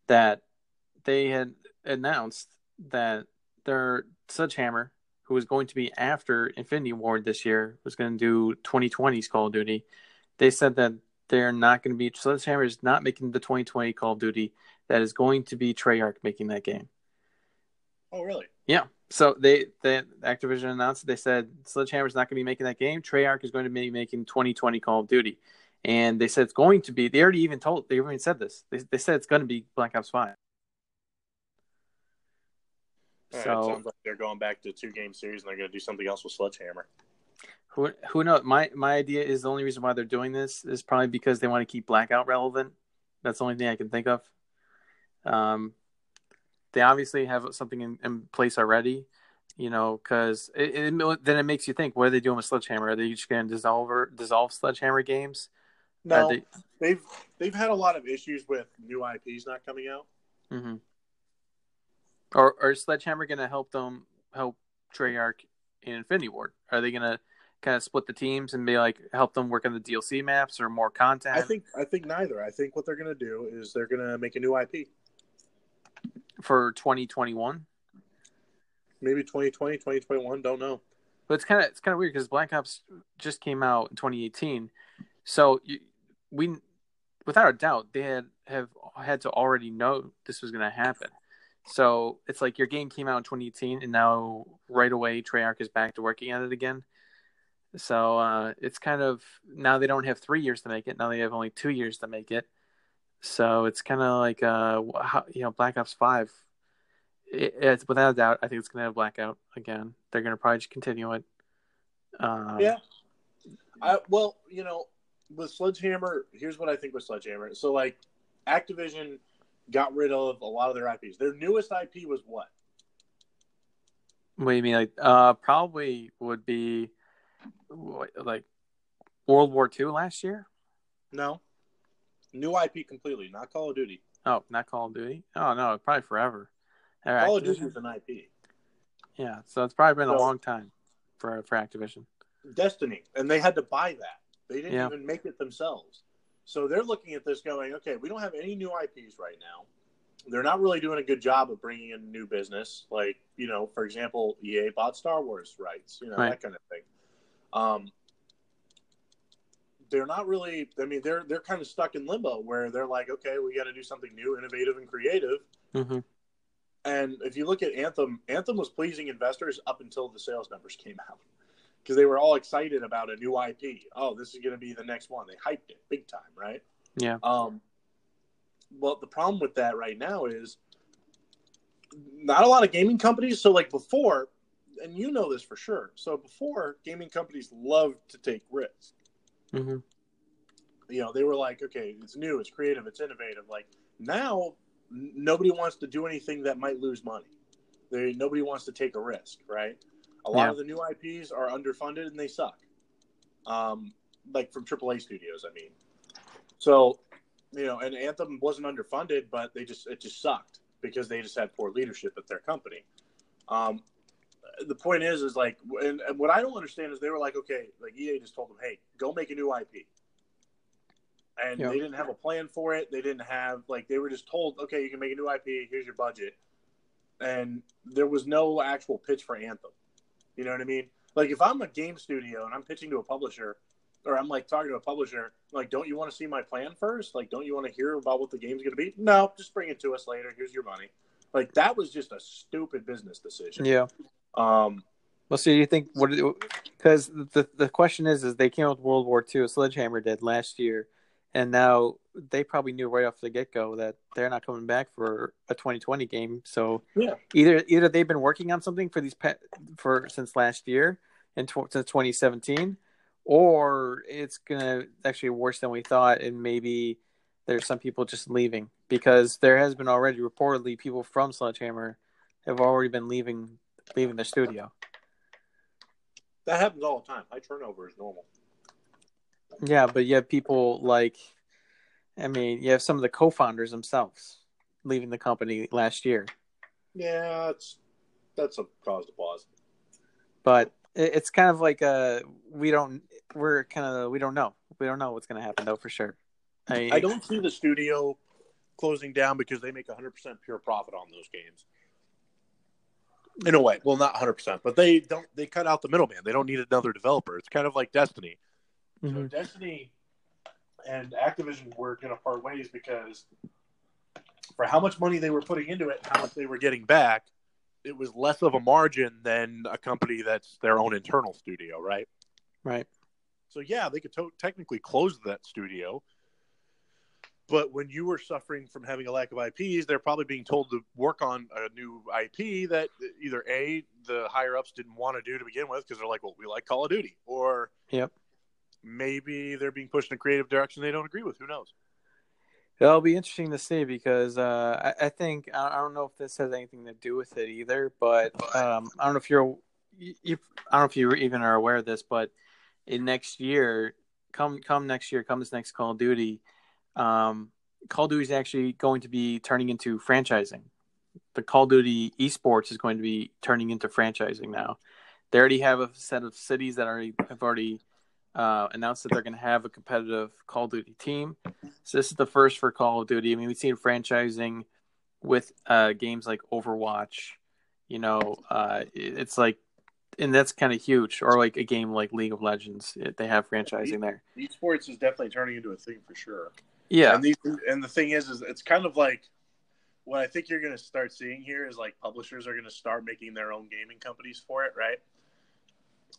that they had announced that their Sledgehammer, who was going to be after Infinity Ward this year, was going to do 2020's Call of Duty. They said that they're not going to be Sledgehammer is not making the 2020 Call of Duty. That is going to be Treyarch making that game. Oh, really? Yeah. So they, they Activision announced they said Sledgehammer is not going to be making that game. Treyarch is going to be making 2020 Call of Duty, and they said it's going to be. They already even told. They even said this. They, they said it's going to be Black Ops Five. So it sounds like they're going back to two game series and they're going to do something else with Sledgehammer. Who who knows? My my idea is the only reason why they're doing this is probably because they want to keep Blackout relevant. That's the only thing I can think of. Um, they obviously have something in, in place already, you know, because it, it, then it makes you think: what are they doing with Sledgehammer? Are they just going to dissolve or dissolve Sledgehammer games? No, they... have they've, they've had a lot of issues with new IPs not coming out. Mm-hmm. Or, or is Sledgehammer going to help them help Treyarch in Infinity Ward? Are they going to kind of split the teams and be like help them work on the DLC maps or more content? I think I think neither. I think what they're going to do is they're going to make a new IP for 2021. Maybe 2020, 2021, don't know. But it's kind of it's kind of weird because Black Ops just came out in 2018, so you, we, without a doubt, they had have had to already know this was going to happen. So it's like your game came out in 2018, and now right away Treyarch is back to working at it again. So uh, it's kind of now they don't have three years to make it. Now they have only two years to make it. So it's kind of like uh, how, you know, Black Ops Five. It, it's without a doubt. I think it's to have blackout again. They're to probably just continue it. Um, yeah. I, well, you know, with Sledgehammer, here's what I think with Sledgehammer. So, like, Activision got rid of a lot of their IPs. Their newest IP was what? What do you mean? Like, uh, probably would be like World War II last year. No, New IP completely, not Call of Duty. Oh, not Call of Duty. Oh no, probably forever. Call of Duty is an IP. Yeah, so it's probably been so, a long time for for Activision. Destiny, and they had to buy that. They didn't yeah. even make it themselves. So they're looking at this, going, "Okay, we don't have any new IPs right now. They're not really doing a good job of bringing in new business. Like, you know, for example, EA bought Star Wars rights, you know, right. that kind of thing. Um, they're not really. I mean, they're they're kind of stuck in limbo where they're like, okay, we got to do something new, innovative, and creative. Mm-hmm. And if you look at Anthem, Anthem was pleasing investors up until the sales numbers came out because they were all excited about a new IP. Oh, this is going to be the next one. They hyped it big time, right? Yeah. Um. Well, the problem with that right now is not a lot of gaming companies. So, like before, and you know this for sure. So before, gaming companies loved to take risks. Mm-hmm. You know, they were like, okay, it's new, it's creative, it's innovative. Like now, nobody wants to do anything that might lose money. They nobody wants to take a risk, right? A lot yeah. of the new IPs are underfunded and they suck. Um, like from AAA studios, I mean. So, you know, and Anthem wasn't underfunded, but they just it just sucked because they just had poor leadership at their company. Um, the point is, is like, and, and, what I don't understand is they were like, okay, like EA just told them, hey, go make a new IP, and they didn't have a plan for it. They didn't have like they were just told, okay, you can make a new IP. Here's your budget, and there was no actual pitch for Anthem. You know what I mean? Like if I'm a game studio and I'm pitching to a publisher, or I'm like talking to a publisher, like, don't you want to see my plan first? Like, don't you want to hear about what the game's going to be? No, just bring it to us later. Here's your money. Like that was just a stupid business decision. Yeah. Um. Well, so you think what? Because the the question is, is they came out with World War II. A sledgehammer did last year, and now they probably knew right off the get go that they're not coming back for a 2020 game. So yeah, either either they've been working on something for these pet for since last year and tw- since 2017, or it's gonna actually worse than we thought, and maybe there's some people just leaving because there has been already reportedly people from Sledgehammer have already been leaving leaving the studio. That happens all the time. High turnover is normal. Yeah, but you have people like, I mean, you have some of the co-founders themselves leaving the company last year. Yeah, it's that's a cause to pause. But it's kind of like a we don't we're kind of we don't know we don't know what's going to happen though for sure. I, I don't see the studio closing down because they make 100% pure profit on those games. In a way, well, not 100%, but they don't. They cut out the middleman. They don't need another developer. It's kind of like Destiny. Mm-hmm. So Destiny and Activision were going to part ways because for how much money they were putting into it, and how much they were getting back, it was less of a margin than a company that's their own internal studio, right? Right. So yeah, they could to- technically close that studio, but when you were suffering from having a lack of IPs, they're probably being told to work on a new IP that either a the higher ups didn't want to do to begin with because they're like, well, we like Call of Duty, or yep, maybe they're being pushed in a creative direction they don't agree with. Who knows? It'll be interesting to see because uh, I, I, think I don't know if this has anything to do with it either, but um, I don't know if you're you, I don't know if you even are aware of this, but in next year, come come next year, come this next Call of Duty um, Call of Duty is actually going to be turning into franchising. The Call of Duty esports is going to be turning into franchising now. They already have a set of cities that already have already uh, announced that they're going to have a competitive Call of Duty team. So this is the first for Call of Duty. I mean, we've seen franchising with uh, games like Overwatch. You know, uh, it's like, and that's kind of huge. Or like a game like League of Legends, they have franchising there. Esports is definitely turning into a thing for sure. Yeah, and, these, and the thing is, is it's kind of like what I think you're going to start seeing here is like publishers are going to start making their own gaming companies for it, right?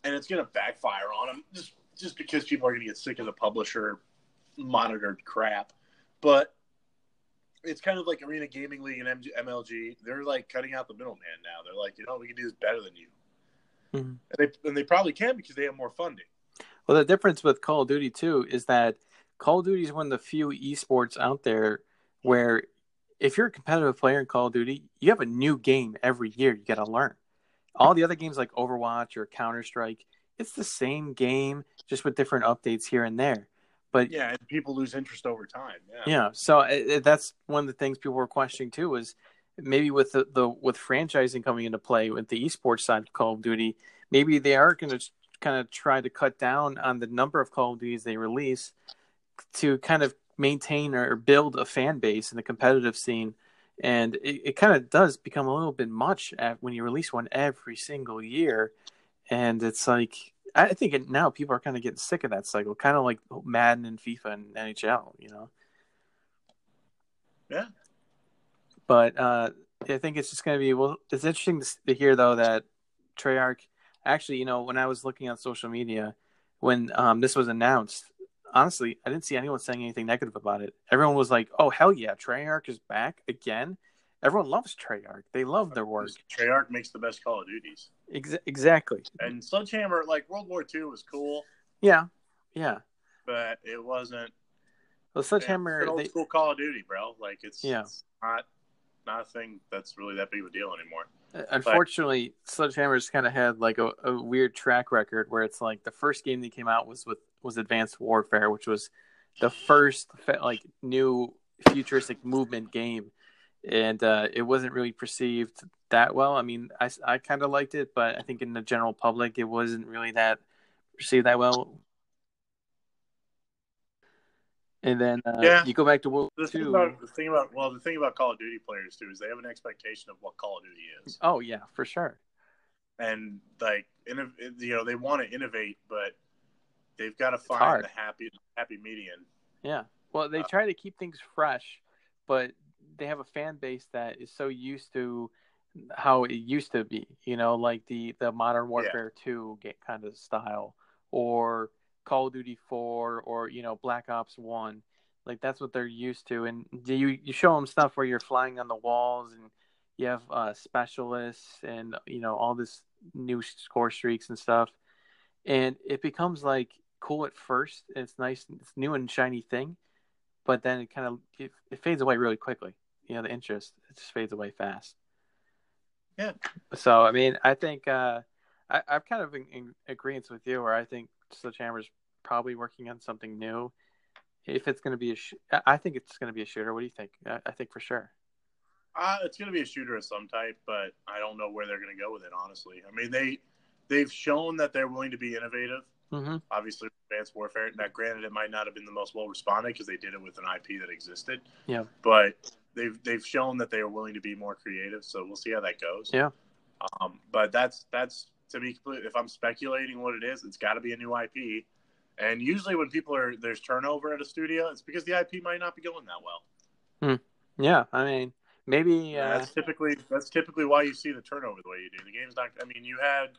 And it's going to backfire on them just just because people are going to get sick of the publisher monitored crap. But it's kind of like Arena Gaming League and MLG. They're like cutting out the middleman now. They're like, you know, we can do this better than you. Mm-hmm. And they and they probably can because they have more funding. Well, the difference with Call of Duty too is that Call of Duty is one of the few esports out there where if you're a competitive player in Call of Duty, you have a new game every year you got to learn. All the other games like Overwatch or Counter Strike, it's the same game just with different updates here and there. But yeah, and people lose interest over time. Yeah, yeah. So it, it, that's one of the things people were questioning too is maybe with the, the with franchising coming into play with the esports side of Call of Duty, maybe they are going to kind of try to cut down on the number of Call of Duties they release to kind of maintain or build a fan base in the competitive scene. And it, it kind of does become a little bit much at, when you release one every single year. And it's like, I think it, now people are kind of getting sick of that cycle, kind of like Madden and FIFA and NHL, you know? Yeah. But uh, I think it's just going to be, well, it's interesting to, to hear, though, that Treyarch actually, you know, when I was looking on social media, when um, this was announced, honestly, I didn't see anyone saying anything negative about it. Everyone was like, "Oh hell yeah, Treyarch is back again." Everyone loves Treyarch. They love their work. Treyarch makes the best Call of Duties. Ex- exactly. And Sledgehammer, like World War II, was cool. Yeah, yeah. But it wasn't. Well, Sledgehammer, it's old they, school Call of Duty, bro. Like it's yeah, it's not not a thing that's really that big of a deal anymore. Uh, unfortunately, but, Sledgehammer's kind of had like a, a, weird track record where it's like the first game that came out was with was Advanced Warfare, which was the first like new futuristic movement game, and uh, it wasn't really perceived that well. I mean, I, I kind of liked it, but I think in the general public, it wasn't really that perceived that well. And then uh, yeah. you go back to World the thing about the thing about well, the thing about Call of Duty players too is they have an expectation of what Call of Duty is. Oh yeah, for sure. And like, you know, they want to innovate, but they've got to find the happy happy median. Yeah. Well, they uh, try to keep things fresh, but they have a fan base that is so used to how it used to be. You know, like the the Modern Warfare yeah. Two kind of style, or Call of Duty 4 or you know Black Ops 1. Like that's what they're used to, and you you show them stuff where you're flying on the walls and you have uh, specialists and you know all this new score streaks and stuff, and it becomes like cool at first. It's nice, it's new and shiny thing, but then it kind of it, it fades away really quickly. You know the interest it just fades away fast. Yeah. So I mean, I think uh, I, I'm kind of in, in agreement with you, where I think Sledgehammer's probably working on something new. If it's going to be a, sh- I think it's going to be a shooter. What do you think? I, I think for sure. Uh, it's going to be a shooter of some type, but I don't know where they're going to go with it. Honestly, I mean they they've shown that they're willing to be innovative. Mm-hmm. Obviously, Advanced Warfare. Now, granted, it might not have been the most well responded because they did it with an IP that existed. Yeah, but they've they've shown that they are willing to be more creative. So we'll see how that goes. Yeah. Um, but that's that's to be complete. If I'm speculating what it is, it's got to be a new IP. And usually, when people are there's turnover at a studio, it's because the IP might not be going that well. Hmm. Yeah, I mean, maybe uh... that's typically that's typically why you see the turnover the way you do. The game's not. I mean, you had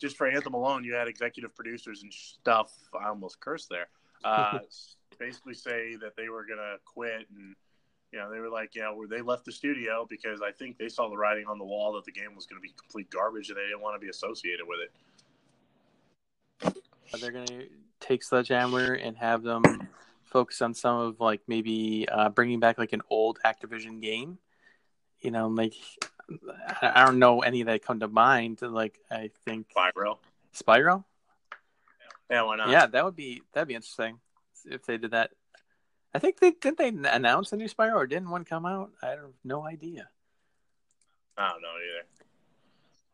just for Anthem alone, you had executive producers and stuff. I almost cursed there. Uh, <laughs> basically, say that they were gonna quit and you know, they were like, yeah, where they left the studio because I think they saw the writing on the wall that the game was going to be complete garbage and they didn't want to be associated with it. Are They're going to take Sledgehammer and have them focus on some of like maybe uh, bringing back like an old Activision game. You know, like I don't know any that come to mind. Like I think Spyro. Spyro. Yeah, why not? Yeah, that would be that'd be interesting if they did that. I think they didn't they announce a new Spyro or didn't one come out? I have no idea. I don't know either.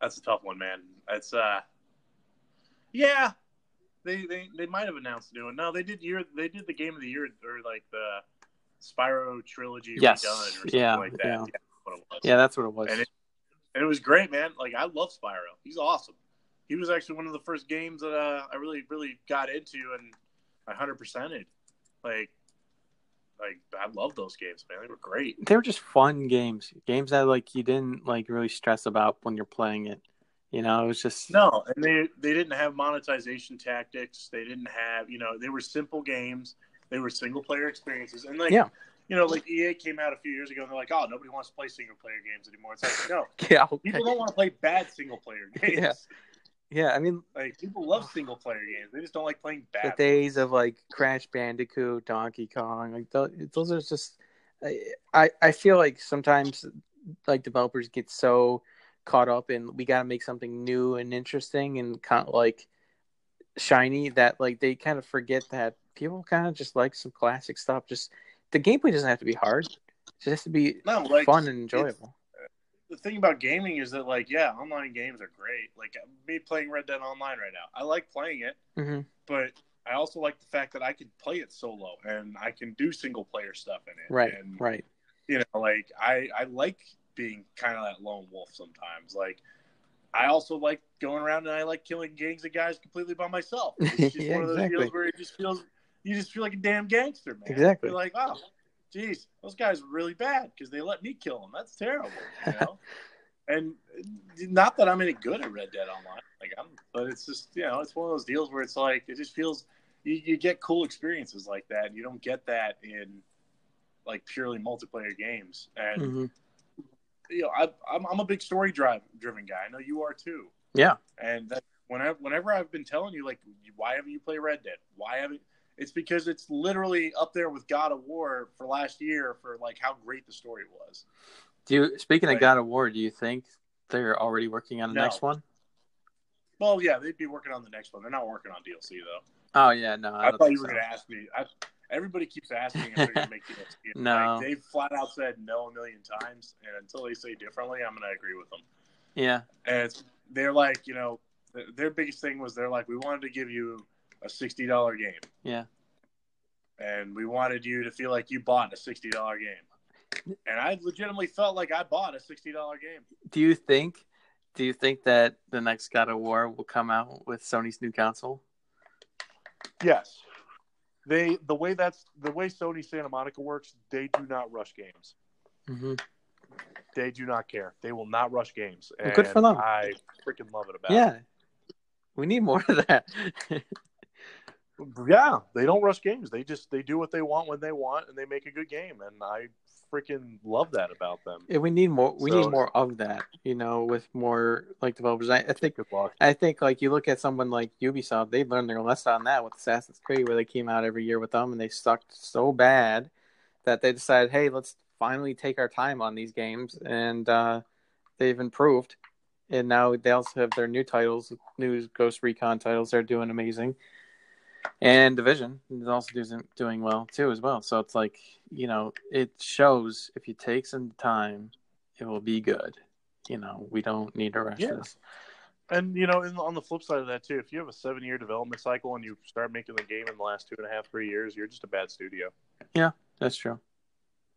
That's a tough one, man. It's uh, yeah, they they they might have announced a new one. No, they did year they did the game of the year or like the Spyro trilogy yes. redone or something yeah, like that. Yeah. Yeah, yeah, that's what it was. And it, and it was great, man. Like I love Spyro. He's awesome. He was actually one of the first games that uh, I really really got into and I hundred percented. Like like I love those games, man. They were great. They were just fun games. Games that like you didn't like really stress about when you're playing it. You know, it was just no, and they they didn't have monetization tactics. They didn't have you know they were simple games. They were single player experiences, and like yeah. You know, like EA came out a few years ago and they're like, "Oh, nobody wants to play single player games anymore." It's like, no, <laughs> yeah, okay. people don't want to play bad single player <laughs> games. Yeah. Yeah, I mean, like people love single player games. They just don't like playing bad. The days of like Crash Bandicoot, Donkey Kong, like those, those are just. I I feel like sometimes like developers get so caught up in we got to make something new and interesting and kind of like shiny that like they kind of forget that people kind of just like some classic stuff. Just the gameplay doesn't have to be hard; it just has to be no, like, fun and enjoyable the thing about gaming is that like yeah online games are great. Like me playing red dead online right now i like playing it mm-hmm. but i also like the fact that i can play it solo and i can do single player stuff in it. Right and, right. you know like i i like being kind of that lone wolf sometimes. Like i also like going around and i like killing gangs of guys completely by myself. It's <laughs> just yeah, one of those exactly. deals where it just feels you just feel like a damn gangster man. Exactly. You're like oh geez, those guys were really bad because they let me kill them. That's terrible, you know. <laughs> and not that I'm any good at Red Dead Online, like I'm, but it's just you know, it's one of those deals where it's like it just feels you, you get cool experiences like that. And you don't get that in like purely multiplayer games, and mm-hmm. you know, I, I'm I'm a big story drive driven guy. I know you are too. Yeah, and that whenever whenever I've been telling you like, why haven't you played Red Dead? Why haven't it's because it's literally up there with God of War for last year for like how great the story was. Do you speaking of God of War, do you think they're already working on the no. next one? Well, yeah, they'd be working on the next one. They're not working on DLC though. Oh yeah, no. I, I thought you were so. going to ask me. I, everybody keeps asking if they're going to make <laughs> ESPN. no, like, they've flat out said no a million times, and until they say differently, I'm going to agree with them. Yeah, and they're like, you know, their biggest thing was they're like, we wanted to give you a sixty dollar game. Yeah, and we wanted you to feel like you bought a sixty dollar game, and I legitimately felt like I bought a sixty dollar game. Do you think? Do you think that the next God of War will come out with Sony's new console? Yes. They the way that's the way Sony Santa Monica works. They do not rush games. Mm-hmm. They do not care. They will not rush games. Well, good for them. I freaking love it about. Yeah, it. we need more of that. <laughs> yeah, they don't rush games. They just they do what they want when they want, and they make a good game. And I freaking love that about them. Yeah, we need more. We so, need more of that. You know, with more like developers. I, I think. I think like you look at someone like Ubisoft, they learned their lesson on that with Assassin's Creed, where they came out every year with them, and they sucked so bad that they decided, hey, let's finally take our time on these games, and uh, they've improved. And now they also have their new titles, new Ghost Recon titles. They're doing amazing and division is also doing doing well too as well. So it's like you know it shows if you take some time, it will be good. You know we don't need to rush yeah. this. And you know, on the flip side of that too, if you have a seven-year development cycle and you start making the game in the last two and a half, three years, you're just a bad studio. Yeah, that's true.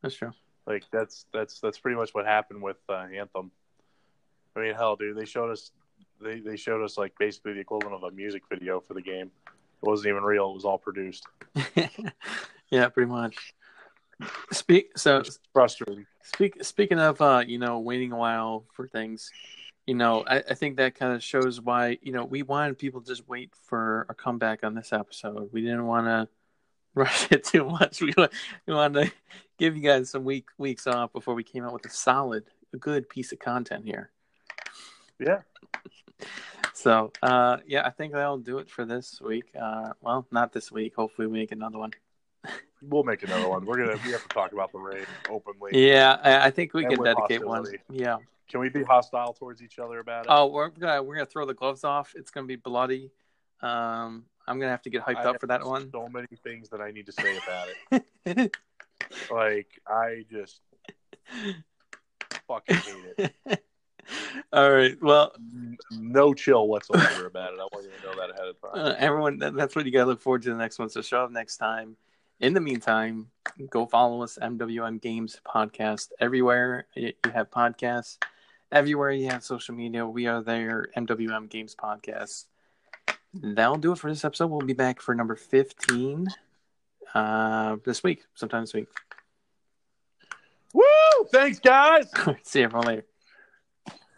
That's true. Like that's that's that's pretty much what happened with uh, Anthem. I mean, hell, dude, they showed us they they showed us like basically the equivalent of a music video for the game. It wasn't even real. It was all produced. <laughs> yeah, pretty much. Speak so it's frustrating. Speak speaking of uh, you know, waiting a while for things, you know, I, I think that kind of shows why, you know, we wanted people to just wait for a comeback on this episode. We didn't want to <laughs> rush it too much. We we wanted to give you guys some week weeks off before we came out with a solid, a good piece of content here. Yeah. So, uh, yeah, I think that'll do it for this week. Uh, well, not this week. Hopefully, we make another one. we'll make another one. We're gonna we have to talk about the raid openly. Yeah, I, I think we can dedicate hostility. one. Yeah. Can we be hostile towards each other about it? Oh, we're gonna we're gonna throw the gloves off. It's gonna be bloody. Um, I'm gonna have to get hyped I up for that one. So many things that I need to say about it. <laughs> like I just <laughs> fucking hate it. <laughs> <laughs> All right. Well, no chill whatsoever about it. I want you to know that ahead of time. Uh, everyone, that's what you got to look forward to the next one. So show up next time. In the meantime, go follow us, MWM Games Podcast, everywhere you have podcasts, everywhere you have social media. We are there, MWM Games Podcast. That'll do it for this episode. We'll be back for number 15 uh, this week, sometime this week. Woo! Thanks, guys. <laughs> See everyone later.